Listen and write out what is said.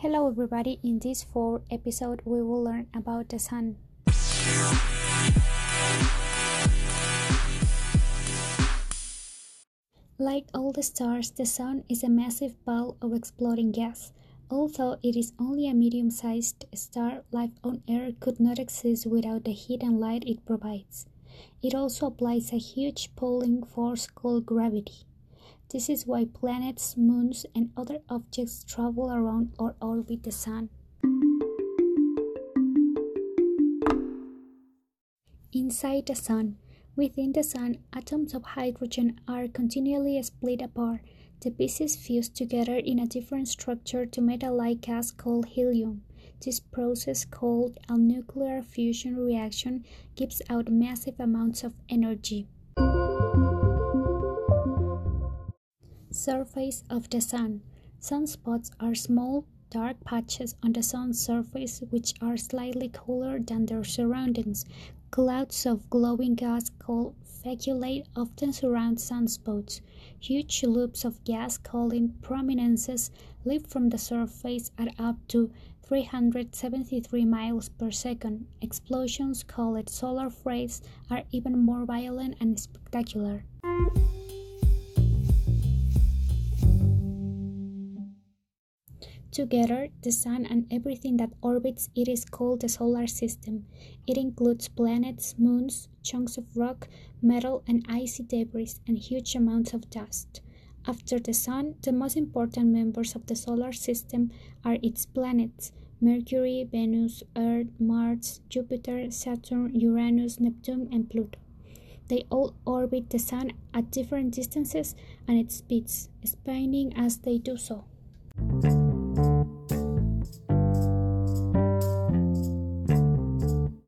Hello, everybody. In this fourth episode, we will learn about the sun. Like all the stars, the sun is a massive ball of exploding gas. Although it is only a medium sized star, life on Earth could not exist without the heat and light it provides. It also applies a huge pulling force called gravity. This is why planets, moons, and other objects travel around or orbit the Sun. Inside the Sun, within the Sun, atoms of hydrogen are continually split apart. The pieces fuse together in a different structure to make a light gas called helium. This process, called a nuclear fusion reaction, gives out massive amounts of energy. Surface of the Sun Sunspots are small, dark patches on the Sun's surface which are slightly cooler than their surroundings. Clouds of glowing gas called faculae often surround sunspots. Huge loops of gas called prominences leap from the surface at up to 373 miles per second. Explosions called solar flares are even more violent and spectacular. Together, the Sun and everything that orbits it is called the solar system. It includes planets, moons, chunks of rock, metal, and icy debris, and huge amounts of dust. After the Sun, the most important members of the solar system are its planets Mercury, Venus, Earth, Mars, Jupiter, Saturn, Uranus, Neptune, and Pluto. They all orbit the Sun at different distances and its speeds, spinning as they do so.